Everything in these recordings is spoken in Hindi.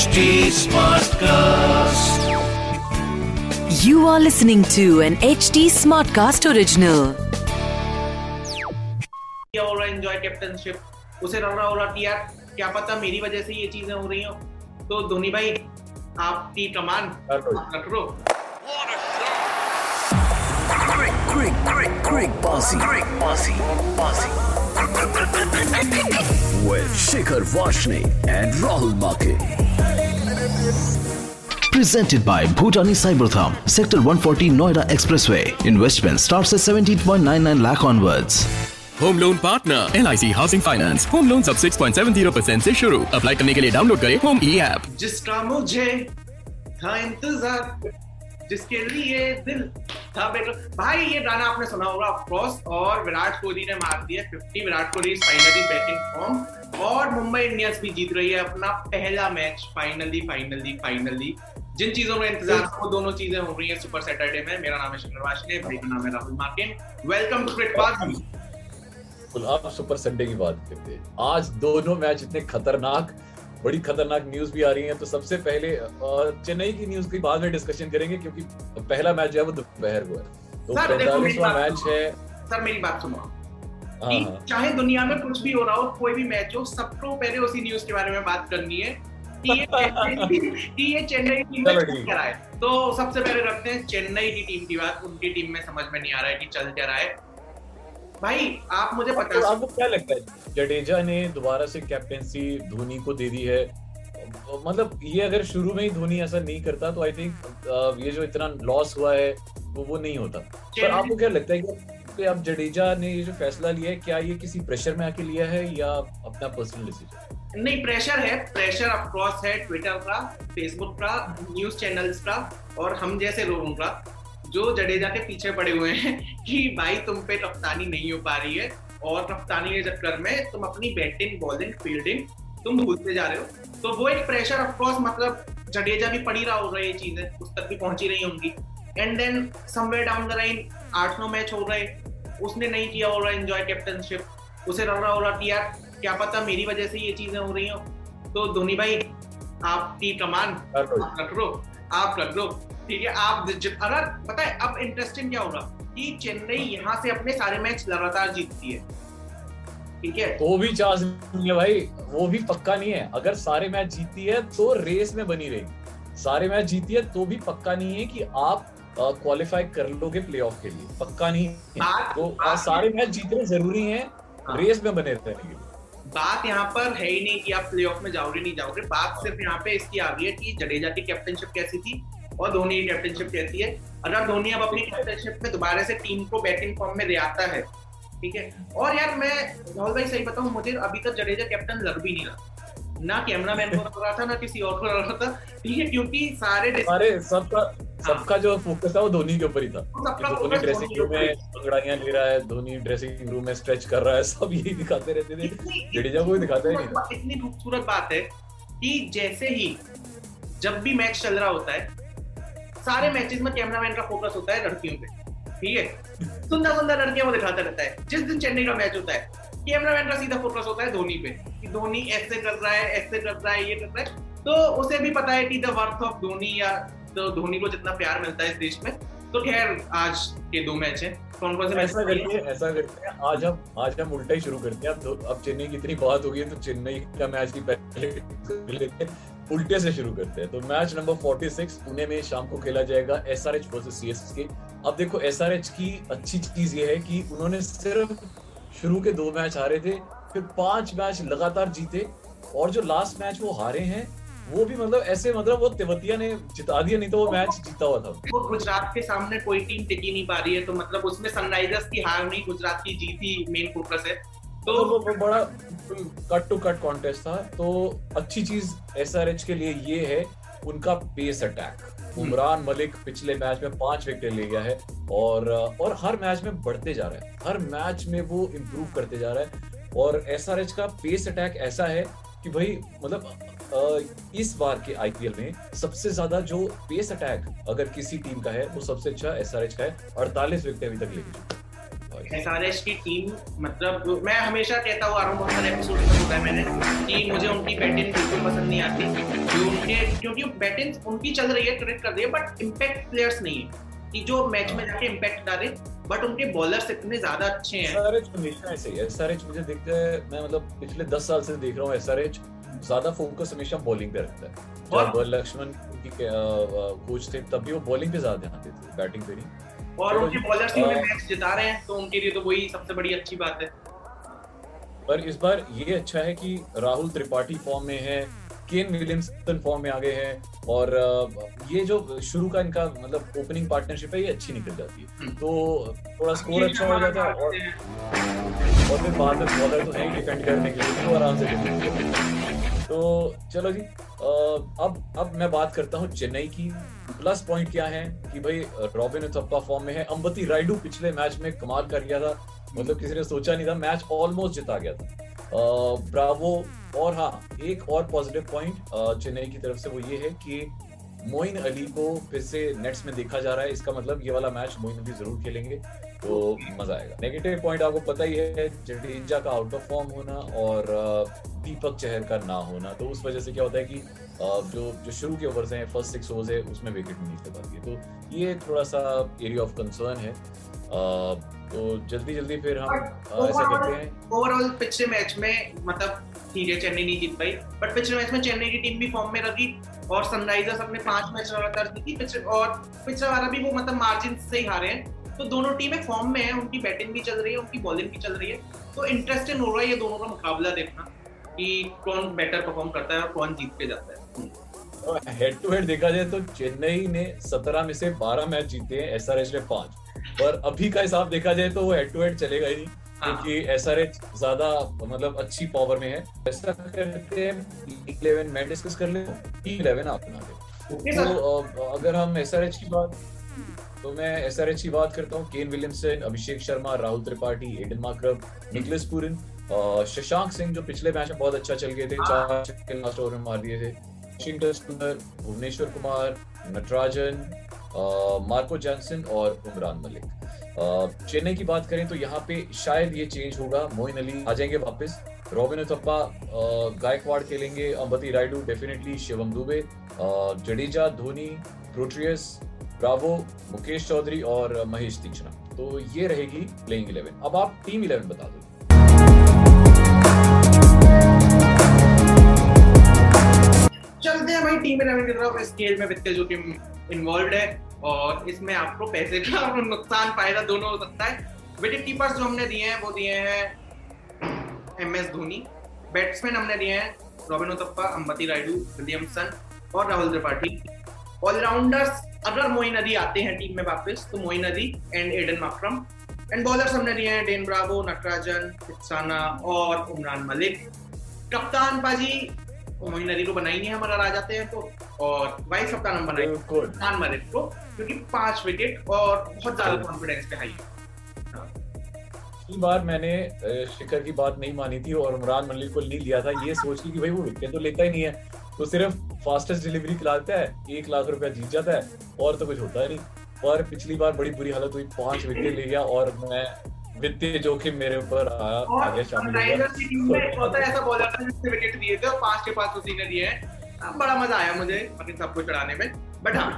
HD Smartcast. You are listening to an HD Smartcast original. किया हो रहा है एंजॉय कैप्टनशिप उसे लग रहा हो रहा कि यार क्या पता मेरी वजह से ये चीजें हो रही हो तो धोनी भाई आपकी कमान आप रख लो Quick, quick, quick, bossy, quick, bossy, bossy. With Shikhar Vashne and Rahul Make. Presented by Bhutani Cybertham, Sector 140 Noida Expressway. Investment starts at 17.99 lakh onwards. Home loan partner L I C housing finance home loan सब 6.70 परसेंट ऐसी शुरू अप्लाई करने के लिए डाउनलोड करें होम ई ऐप जिसका मुझे था इंतजार जिसके लिए दिल था बेटा भाई, ये गाना आपने सुना होगा ऑफकोर्स और विराट कोहली ने मार दिया 50 Virat Kohli finally in form और मुंबई इंडियंस भी जीत रही है अपना पहला मैच फाइनली फाइनली फाइनली जिन चीज़ों में इंतज़ार वो दोनों चीज़ें हो रही है सुपर सैटरडे में। मेरा नाम है शंकर वाशने भाई का नाम है राहुल मार्किन। वेलकम टू क्रिकेट आप सुपर संडे की बात करते हैं। आज दोनों मैच इतने खतरनाक बड़ी खतरनाक न्यूज़ भी आ रही है। तो सबसे पहले चेन्नई की न्यूज़ की बाद में डिस्कशन करेंगे क्योंकि पहला मैच जो है वो दोपहर को है। तो पैंतालीसवां मैच है। सर मेरी बात सुनो। हाँ हाँ। चाहे दुनिया में कुछ भी हो रहा हो कोई भी मैच हो सबको पहले उसी न्यूज़ के बारे में बात करनी है। कि ये चेन्नई टीम में चलो क्या रहा है। तो सबसे पहले रखते हैं चेन्नई की टीम की बात। उनकी टीम में समझ में नहीं आ रहा है कि चल क्या रहा है। भाई आप मुझे तो बता आपको क्या लगता है? जडेजा ने दोबारा से कैप्टेंसी धोनी को दे दी है। मतलब ये अगर शुरू में ही धोनी ऐसा नहीं करता तो आई थिंक ये जो इतना लॉस हुआ है वो वो नहीं होता। पर आपको क्या लगता है कि कि अब जडेजा ने ये जो फैसला लिया है क्या ये किसी प्रेशर में आके लिया है या अपना पर्सनल डिसीज़न नहीं प्रेशर है। प्रेशर ऑफकोर्स है ट्विटर का फेसबुक का न्यूज़ चैनल्स का और हम जैसे लोगों का। जो जडेजा के पीछे पड़े हुए हैं कि भाई तुम पे कप्तानी नहीं हो पा रही है और कप्तानी के चक्कर में तुम अपनी बैटिंग बॉलिंग फील्डिंग तुम भूलते जा रहे हो। तो वो एक प्रेशर ऑफकोर्स मतलब जडेजा भी पड़ी रहा होगा ये चीज़ें उस तक भी पहुँची रही होंगी। And then somewhere down the line आठ नौ मैच हो रहे उसने नहीं किया हो रहा एंजॉय कैप्टनशिप उसे लग रहा हो रहा कि यार क्या पता मेरी वजह से ये चीज़ें हो रही हो। तो धोनी भाई आपकी कमान आप रख लो आप रख लो। ठीक है आप अगर पता है अब इंटरेस्टिंग क्या होगा? कि चेन्नई यहाँ से अपने सारे मैच लगातार जीतती है। ठीक है? तो भी चांस नहीं है भाई वो भी पक्का नहीं है। अगर सारे मैच जीती है तो रेस में बनी रहेगी। सारे मैच जीती है तो भी पक्का नहीं है कि आप क्वालिफाई कर लोगे प्लेऑफ के लिए। पक्का नहीं है। बात- तो बात- सारे मैच जीतने ज़रूरी हैं हाँ। रेस में बने रहने के लिए। बात यहाँ पर है ही नहीं कि आप प्लेऑफ में जाओगे नहीं जाओगे। बात सिर्फ़ यहाँ पे इसकी आ गई है कि जडेजा की कैप्टनशिप कैसी थी और धोनी की कैप्टनशिप कैसी है। अगर धोनी अब अपनी कैप्टनशिप में दोबारा से टीम को बैटिंग फॉर्म में ले आता है ठीक है? और यार मैं राहुल भाई सही बताऊँ मुझे अभी तक जडेजा कैप्टन लग भी नहीं रहा। ना कैमरामैन को लग रहा था ना किसी और को लग रहा था ठीक है? क्योंकि सारे अरे सबका सबका जो फोकस था वो धोनी के ऊपर ही था। धोनी ड्रेसिंग रूम में ऊपर अंगड़ाइयाँ ले रहा है धोनी ड्रेसिंग रूम में स्ट्रेच कर रहा है सब यही दिखाते रहते थे। जडेजा को भी दिखाता ही नहीं इतनी खूबसूरत बात है कि जैसे ही जब भी मैच चल रहा होता है सारे मैचेस में कैमरामैन का फोकस होता है लड़कियों पे। ठीक है? सुंदर सुंदर लड़कियाँ वो दिखाता रहता है। जिस दिन चेन्नई का मैच होता है कैमरामैन का सीधा फोकस होता है धोनी पे कि धोनी ऐसे कर रहा है ऐसे कर रहा है ये कर रहा है। तो उसे भी पता है कि द वर्थ ऑफ़ धोनी या तो धोनी को जितना प्यार मिलता है इस देश में तो खैर आज के दो मैच है। कौन कौन से मैच ऐसा करते हैं ऐसा करते हैं आज हम आज हम उल्टा ही शुरू करते हैं। अब अब चेन्नई की इतनी बात हो गई है तो चेन्नई का मैच की पहले लेते हैं। उल्टे से शुरू करते हैं। तो मैच नंबर 46 पुणे में शाम को खेला जाएगा एसआरएच वर्सेस सीएसके अब देखो एसआरएच की अच्छी चीज़ ये है कि उन्होंने सिर्फ़ शुरू के दो मैच हारे थे फिर पाँच मैच लगातार जीते और जो लास्ट मैच वो हारे हैं वो भी मतलब ऐसे मतलब वो तिवतिया ने जिता दिया नहीं तो वो मैच जीता हुआ था। वो गुजरात के सामने कोई टीम टिकी नहीं पा रही है तो मतलब उसमें सनराइजर्स की हार नहीं गुजरात की जीत ही मेन फोकस है। तो वो, तो वो बड़ा कट टू कट कॉन्टेस्ट था तो अच्छी चीज़ एसआरएच के लिए ये है उनका पेस अटैक उमरान मलिक पिछले मैच में पाँच विकेट ले गया है और और हर मैच में बढ़ते जा रहा है। हर मैच में वो इम्प्रूव करते जा रहा है और एसआरएच का पेस अटैक ऐसा है कि भाई मतलब इस बार के आईपीएल में सबसे ज़्यादा जो पेस अटैक अगर किसी टीम का है वो सबसे अच्छा एसआरएच का है 48 विकेट अभी तक लेके चुके हैं। एस आर एच की टीम मतलब मैं हमेशा कहता हुआ आ रहा हूँ बहुत सारे एपिसोड में बोला है मैंने कि मुझे उनकी बैटिंग बिल्कुल पसंद नहीं आती जो उनके क्योंकि बैटिंग उनकी चल रही है क्रिकेट कर रही है बट इम्पैक्ट प्लेयर्स नहीं है। कि जो मैच में जाके इम्पैक्ट डाले बट उनके बॉलर्स इतने ज़्यादा अच्छे हैं। एसआरएच हमेशा ऐसे ही एसआरएच मुझे दिखता है मैं मतलब पिछले 10 साल से देख रहा हूँ एसआरएच ज़्यादा फोकस हमेशा बॉलिंग पे रखता है। और- लक्ष्मण की कोच थे तब भी वो बॉलिंग पे ज़्यादा ध्यान देते थे बैटिंग पे नहीं। और उनके। बॉलर्स ही उन्हें मैच जिता रहे हैं तो उनके लिए तो वही सबसे बड़ी अच्छी बात है पर इस बार ये अच्छा है कि राहुल त्रिपाठी फॉर्म में है केन विलियमसन फॉर्म में आ गए हैं और ये जो शुरू का इनका मतलब ओपनिंग पार्टनरशिप है ये अच्छी निकल जाती है हम्म। तो थोड़ा स्कोर अच्छा हो जाता है और और फिर बाद में बॉलर तो है ही डिफेंड करने के लिए तो आराम से हैं। तो चलो जी अब अब मैं बात करता हूँ चेन्नई की। प्लस पॉइंट क्या है कि भाई, रॉबिन उथप्पा फॉर्म में है। अंबती राइडू पिछले मैच में कमाल कर गया था। मतलब किसी ने सोचा नहीं था मैच ऑलमोस्ट जिता गया था। ब्रावो और हाँ एक और पॉजिटिव पॉइंट चेन्नई की तरफ़ से वो ये है कि मोइन अली को फिर से नेट्स में देखा जा रहा है। इसका मतलब ये वाला मैच मोइन अली ज़रूर खेलेंगे तो मज़ा आएगा। नेगेटिव पॉइंट आपको पता ही है जडेजा का आउट ऑफ़ फॉर्म होना और दीपक चहर का ना होना तो उस वजह से क्या होता है कि जो जो शुरू के ओवर्स हैं फ़र्स्ट सिक्स ओवर्स है उसमें विकेट नहीं निकल पाती है तो ये थोड़ा सा एरिया ऑफ़ कंसर्न है तो जल्दी जल्दी फिर हम ऐसा करते हैं। ओवरऑल पिछले मैच में मतलब ठीक है चेन्नई नहीं जीत पाई। बट पिछले मैच में चेन्नई की टीम भी फॉर्म में रही और सनराइजर्स अपने पाँच मैच लगातार जीती। पिछले और पिछले वाला भी वो मतलब मार्जिन से ही हारे हैं। तो दोनों टीमें फॉर्म में है उनकी बैटिंग भी चल रही है उनकी बॉलिंग भी चल रही है। तो इंटरेस्टिंग हो रहा है ये दोनों का मुकाबला देखना। कि कौन बेटर परफॉर्म करता है और कौन जीत के जाता है। हेड टू हेड देखा जाए तो चेन्नई ने 17 में से 12 मैच जीते हैं एसआरएच ने पाँच। पर अभी का हिसाब देखा जाए तो वो हेड टू हेड चलेगा ही नहीं हाँ। क्योंकि एसआरएच ज़्यादा मतलब अच्छी पावर में है। ऐसा करते हैं इलेवन मैं डिस्कस कर ले इलेवन आप बना तो अगर हम एसआरएच की बात तो मैं एसआरएच की बात करता हूँ Kane Williamson Abhishek Sharma Rahul Tripathi Aiden Markram Nicholas Pooran Shashank Singh जो पिछले मैच में बहुत अच्छा चल गए थे, चार लास्ट ओवर में मार दिए थे। भुवनेश्वर कुमार, नटराजन मार्को जॉनसन और उमरान मलिक। चेन्नई की बात करें तो यहाँ पे शायद ये चेंज होगा। मोइन अली आ जाएँगे वापस। रॉबिन उथप्पा गायकवाड़ खेलेंगे। Ambati Rayudu definitely Shivam Dube. Jadeja, Dhoni Pretorius Bravo Mukesh Choudhary और महेश तीक्ष्णा तो ये रहेगी प्लेइंग इलेवन अब आप टीम इलेवन बता दो। हैं टीम इलेवन की तरफ़ खेल में वित्तीय जोखिम इन्वॉल्व है, और इसमें आपको पैसे का नुकसान फ़ायदा दोनों हो सकता है। विकेट कीपर्स जो हमने दिए हैं, वो दिए हैं एम एस धोनी बैट्समैन हमने दिए हैं रॉबिन उतप्पा अंबती रायडू विलियमसन और राहुल त्रिपाठी ऑलराउंडर्स अगर मोइन अली आते हैं टीम में वापस तो Moeen Ali and Aiden Markram and bowlers हमने दिए हैं डेन ब्रावो नटराजन फिक्साना और उमरान मलिक कप्तान पाजी मोइन अली को बनाएँगे हम अगर आ जाते हैं तो। और वाइस कप्तान हम बिल्कुल। उमरान मलिक को क्योंकि पाँच विकेट और बहुत ज़्यादा कॉन्फिडेंस पे हाई बार मैंने शिखर की बात नहीं मानी थी और उमरान मलिक को नहीं लिया था ये सोच के कि भाई वो विकेट तो लेता ही नहीं है। तो सिर्फ़ फास्टेस्ट डिलीवरी खिलाता है एक लाख रुपया जीत जाता है और तो कुछ होता है नहीं। और पिछली बार बड़ी बुरी हालत हुई पाँच विकेट ले गया और मैं वित्तीय जोखिम मेरे ऊपर आया आ और गया शामिल हो एक होता है ऐसा बॉलर था जिसने विकेट दिए थे और पाँच के पाँच उसी ने दिए हैं। बड़ा मज़ा आया मुझे बाकी सबको चढ़ाने में। बट हाँ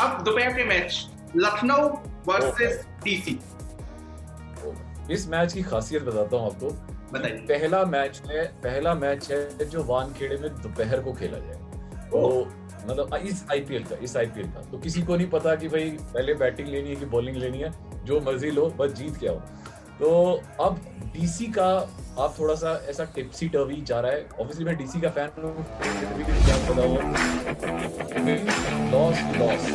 अब दोपहर के match Lucknow versus D C match की खासियत बताता हूँ आपको। बताइए। पहला मैच है पहला मैच है जो वानखेड़े में दोपहर को खेला जाए। तो मतलब इस आईपीएल का इस आईपीएल का। तो किसी को नहीं पता कि भाई पहले बैटिंग लेनी है कि बॉलिंग लेनी है। जो मर्ज़ी लो बस जीत के आओ। तो अब डीसी का आप थोड़ा सा ऐसा टिप्सी टर्वी जा रहा है। ऑब्वियसली मैं डीसी का फ़ैन हूँ loss loss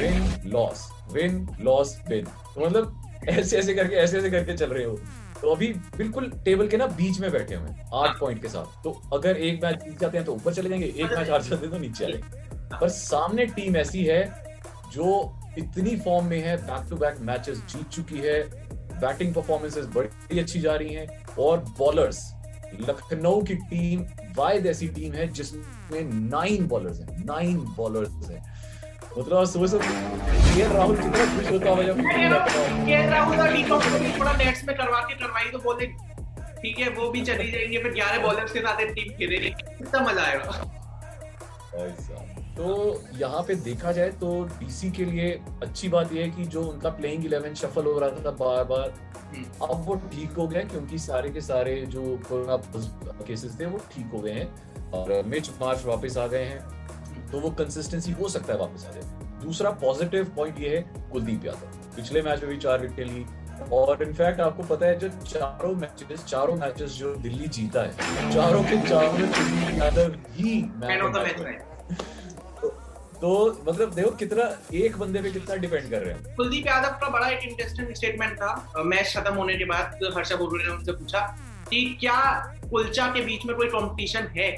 win loss win loss win तो मतलब ऐसे ऐसे करके, ऐसे ऐसे करके चल रहे हो। तो अभी बिल्कुल टेबल के ना बीच में बैठे हुए आठ पॉइंट के साथ। तो अगर एक मैच जीत जाते हैं तो ऊपर चले जाएँगे, एक मैच हार जाते हैं तो नीचे आ जाएँगे। पर सामने टीम ऐसी है जो इतनी फॉर्म में है बैक टू बैक मैचेस जीत चुकी है। बैटिंग परफॉर्मेंसेस बड़ी अच्छी जा रही हैं और बॉलर्स लखनऊ की टीम वायद ऐसी टीम है जिसमें नाइन बॉलर्स हैं नाइन बॉलर्स हैं। मतलब सोच के राहुल कितना खुश होता जब के राहुल और डीकॉक को भी थोड़ा नेट्स में करवा के करवाई तो बोले, ठीक है, वो भी चली जाएँगे, फिर ग्यारह बॉलर्स के साथ टीम खेलेंगे। कितना मज़ा आएगा। तो यहाँ पे देखा जाए तो डीसी के लिए अच्छी बात यह है कि जो उनका प्लेइंग इलेवन शफल हो रहा था बार बार अब वो ठीक हो गए क्योंकि सारे के सारे जो कोरोना केसेस थे वो ठीक हो गए हैं और मिच मार्च वापस आ गए हैं। तो वो कंसिस्टेंसी हो सकता है वापस आ जाए। दूसरा पॉजिटिव पॉइंट ये है कुलदीप यादव। पिछले मैच में भी चार विकेट ली। और इनफैक्ट आपको पता है जो चारों मैचेस चारों मैचेस जो दिल्ली जीता है चारों के चारों में कुलदीप यादव ही मैन ऑफ़ द मैच है रहे तो मतलब देखो कितना एक बंदे पे कितना डिपेंड कर रहे हैं। कुलदीप यादव का बड़ा एक इंटरेस्टिंग स्टेटमेंट था। मैच खत्म होने के बाद हर्षा बुर्रे ने उनसे पूछा कि क्या कुलचा के बीच में कोई कंपटीशन है?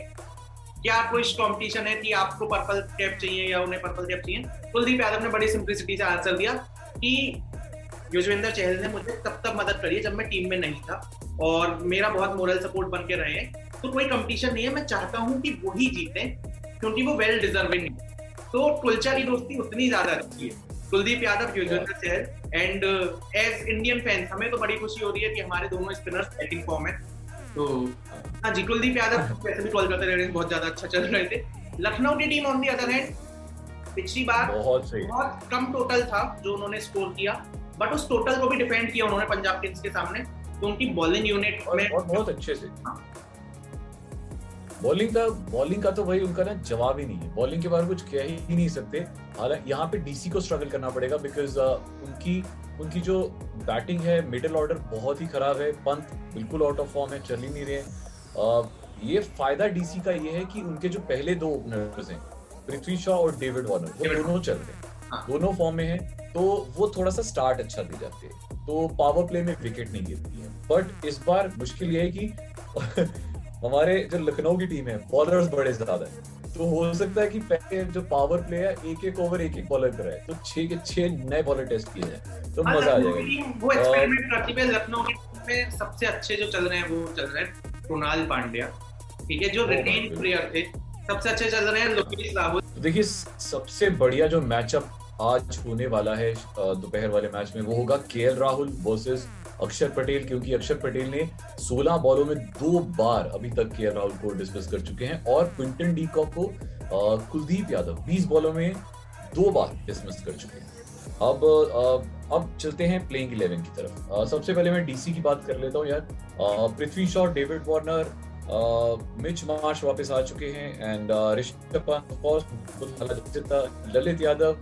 क्या कोई कंपटीशन है कि आपको पर्पल कैप चाहिए या उन्हें पर्पल कैप चाहिए? कुलदीप यादव ने बड़ी सिंप्लिसिटी से आंसर दिया कि युजवेंद्र चहल ने मुझे तब तक मदद करी जब मैं टीम में नहीं था और मेरा बहुत मोरल सपोर्ट बन के रहे हैं। तो कोई कंपटीशन नहीं है। मैं चाहता हूँ कि वही जीते क्योंकि वो वेल डिजर्विंग है। तो कुलचा की दोस्ती उतनी ज़्यादा अच्छी है। Kuldeep Yadav Yuzvendra Chahal and as Indian fans हमें तो बड़ी खुशी हो रही है कि हमारे दोनों स्पिनर्स बैटिंग फॉर्म है। तो हाँ जी कुलदीप यादव वैसे भी कॉल करते रहे बहुत ज़्यादा अच्छा चल रहे थे। लखनऊ की team on the other hand पिछली बार बहुत बहुत कम टोटल था जो उन्होंने स्कोर किया। बट उस टोटल को भी डिफेंड किया उन्होंने पंजाब किंग्स के सामने तो उनकी बॉलिंग यूनिट में और बहुत अच्छे से। बॉलिंग का बॉलिंग का तो भाई उनका ना जवाब ही नहीं है। बॉलिंग के बारे में कुछ कह ही नहीं सकते। हालाँकि यहाँ पे डीसी को स्ट्रगल करना पड़ेगा बिकॉज़ उनकी उनकी जो बैटिंग है मिडिल ऑर्डर बहुत ही खराब है। पंत बिल्कुल आउट ऑफ़ फॉर्म है चल ही नहीं रहे uh, ये फ़ायदा डीसी का ये है कि उनके जो पहले दो ओपनर्स हैं पृथ्वी शॉ और डेविड वार्नर वो दोनों चल रहे हैं। हाँ। दोनों फॉर्म में हैं। तो वो थोड़ा सा स्टार्ट अच्छा दे जाते हैं। तो पावर प्ले में विकेट नहीं गिरती है। बट इस बार मुश्किल ये है कि हमारे जो लखनऊ की टीम है बॉलर्स बड़े ज़्यादा है। तो हो सकता है कि पहले जो पावर प्ले है एक एक ओवर एक एक बॉलर कराए तो छह के छह नए बॉलर टेस्ट किए जाए तो हाँ, मज़ा आ जाएगा। वो एक्सपेरिमेंट करती है। लखनऊ की टीम में सबसे अच्छे जो चल रहे हैं वो चल रहे हैं कृणाल पांड्या। ठीक है जो रिटेन प्लेयर थे सबसे अच्छे चल रहे हैं लोकेश राहुल। तो देखिए सबसे बढ़िया जो मैचअप आज होने वाला है दोपहर वाले मैच में। वो होगा के राहुल वर्सेस अक्षर पटेल, क्योंकि अक्षर पटेल ने 16 बॉलों में दो बार अभी तक के राहुल को डिस्कस कर चुके हैं, और क्विंटन डीकॉक को कुलदीप यादव 20 बॉलों में दो बार डिसमिस कर चुके हैं। अब अब चलते हैं प्लेइंग इलेवन की तरफ़। सबसे पहले मैं डीसी की बात कर लेता हूँ यार। Prithvi Shaw, David Warner Mitch Marsh वापस आ चुके हैं एंड ऋषभ पंत ललित यादव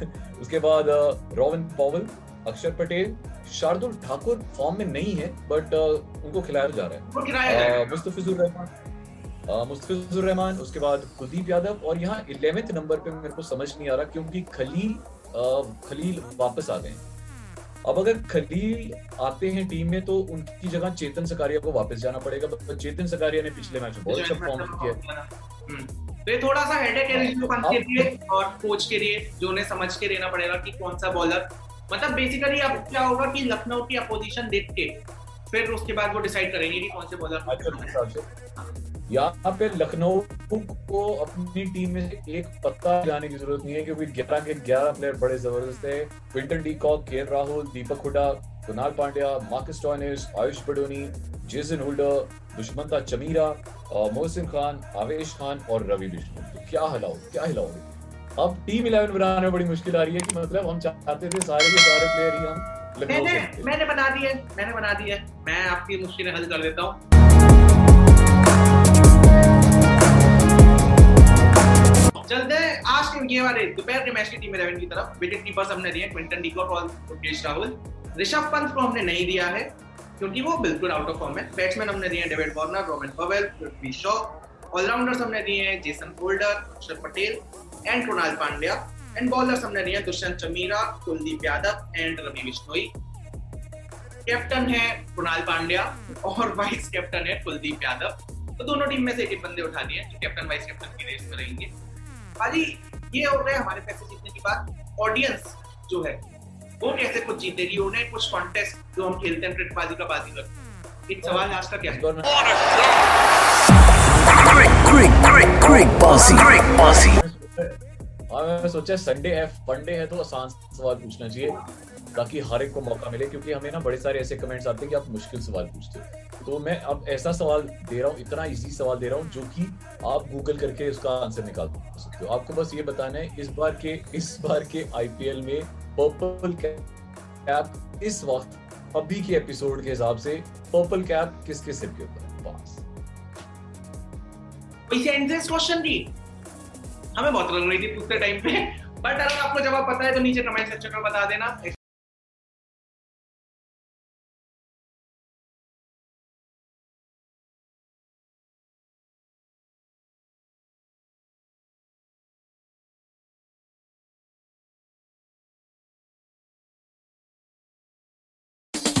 उसके बाद रोवन पॉवल अक्षर पटेल शार्दुल ठाकुर फॉर्म में नहीं है बट उनको खिलाया जा रहा है। मुस्तफिजुर रहमान। मुस्तफिजुर रहमान उसके बाद कुलदीप यादव और यहाँ इलेवेंथ नंबर पे मेरे को समझ नहीं आ रहा क्योंकि खलील खलील वापस आ गए हैं। अब अगर खलील आते हैं टीम में तो उनकी जगह चेतन सकारिया को वापस जाना पड़ेगा but चेतन सकारिया ने पिछले मैच में बहुत अच्छा परफॉर्म किया। तो ये थोड़ा सा हेडेक है ऋषभ पंत के लिए और कोच के लिए जो उन्हें समझ के लेना पड़ेगा कि कौन सा बॉलर मतलब बेसिकली अब क्या होगा कि लखनऊ की अपोजिशन देख के फिर उसके बाद वो डिसाइड करेंगे कि कौन से अच्छा बॉलर यहाँ पे लखनऊ को अपनी टीम में एक पत्ता जाने की ज़रूरत नहीं है क्योंकि 11 के 11 प्लेयर बड़े ज़बरदस्त है। Quinton de Kock K Rahul Deepak Hooda Krunal Pandya Marcus Stoinis Ayush Badoni Jason Holder Dushmantha Chameera. Mohsin Khan Avesh Khan और रवि बिश्नोई तो क्या हिलाओ क्या हिलाओगे? अब टीम इलेवन बनाने में बड़ी मुश्किल आ रही है कि मतलब हम चाहते थे सारे के सारे प्लेयर ही हम मैंने मैंने बना दी है मैंने बना दी है मैं आपकी मुश्किलें हल कर देता हूँ। चलते हैं आज के ये वाले दोपहर के मैच की टीम इलेवन की तरफ़। विकेट कीपर्स हमने दिए क्विंटन और राहुल ऋषभ पंत को हमने नहीं दिया है। क्योंकि वो बिल्कुल आउट ऑफ़ फॉर्म है। बैट्समैन हमने दिए David Warner Rovman Powell Prithvi Shaw allrounders हमने दिए हैं Jason Holder Axar Patel and Krunal Pandya and bowlers हमने दिए हैं दुष्यंत चमीरा, कुलदीप यादव एंड रवि बिश्नोई। कैप्टन है कृणाल पांड्या और वाइस कैप्टन है कुलदीप यादव। तो दोनों टीम में से एक बंदे उठा दिए जो कैप्टन वाइस कैप्टन की रेस में रहेंगे। भाजी ये हो रहा हमारे पैसे जीतने की बात। ऑडियंस जो है वो कैसे कुछ जीतेगी? उन्हें कुछ कॉन्टेस्ट जो हम खेलते हैं क्रिकेटबाजी का बाजी करते हैं। एक सवाल आज का क्या है? बार मैं Quick, quick, quick, quick, bossy, quick, bossy. और मैं सोचा संडे है फंडे है तो आसान सवाल पूछना चाहिए ताकि हर एक को मौका मिले क्योंकि हमें ना बड़े सारे ऐसे कमेंट्स आते हैं कि आप मुश्किल सवाल पूछते हो। तो मैं अब ऐसा सवाल दे रहा हूँ, इतना इजी सवाल दे रहा हूँ, जो कि आप गूगल करके उसका आंसर निकाल सकते हो। आपको बस ये बताना है, इस बार के, इस बार के आईपीएल में पर्पल कैप इस वक्त, अभी के एपिसोड के हिसाब से पर्पल कैप किसके सिर के ऊपर क्वेश्चन हमें बहुत लग रही थी पूछते टाइम पे बट अगर आपको जवाब पता है तो नीचे कमेंट सेक्शन में बता देना।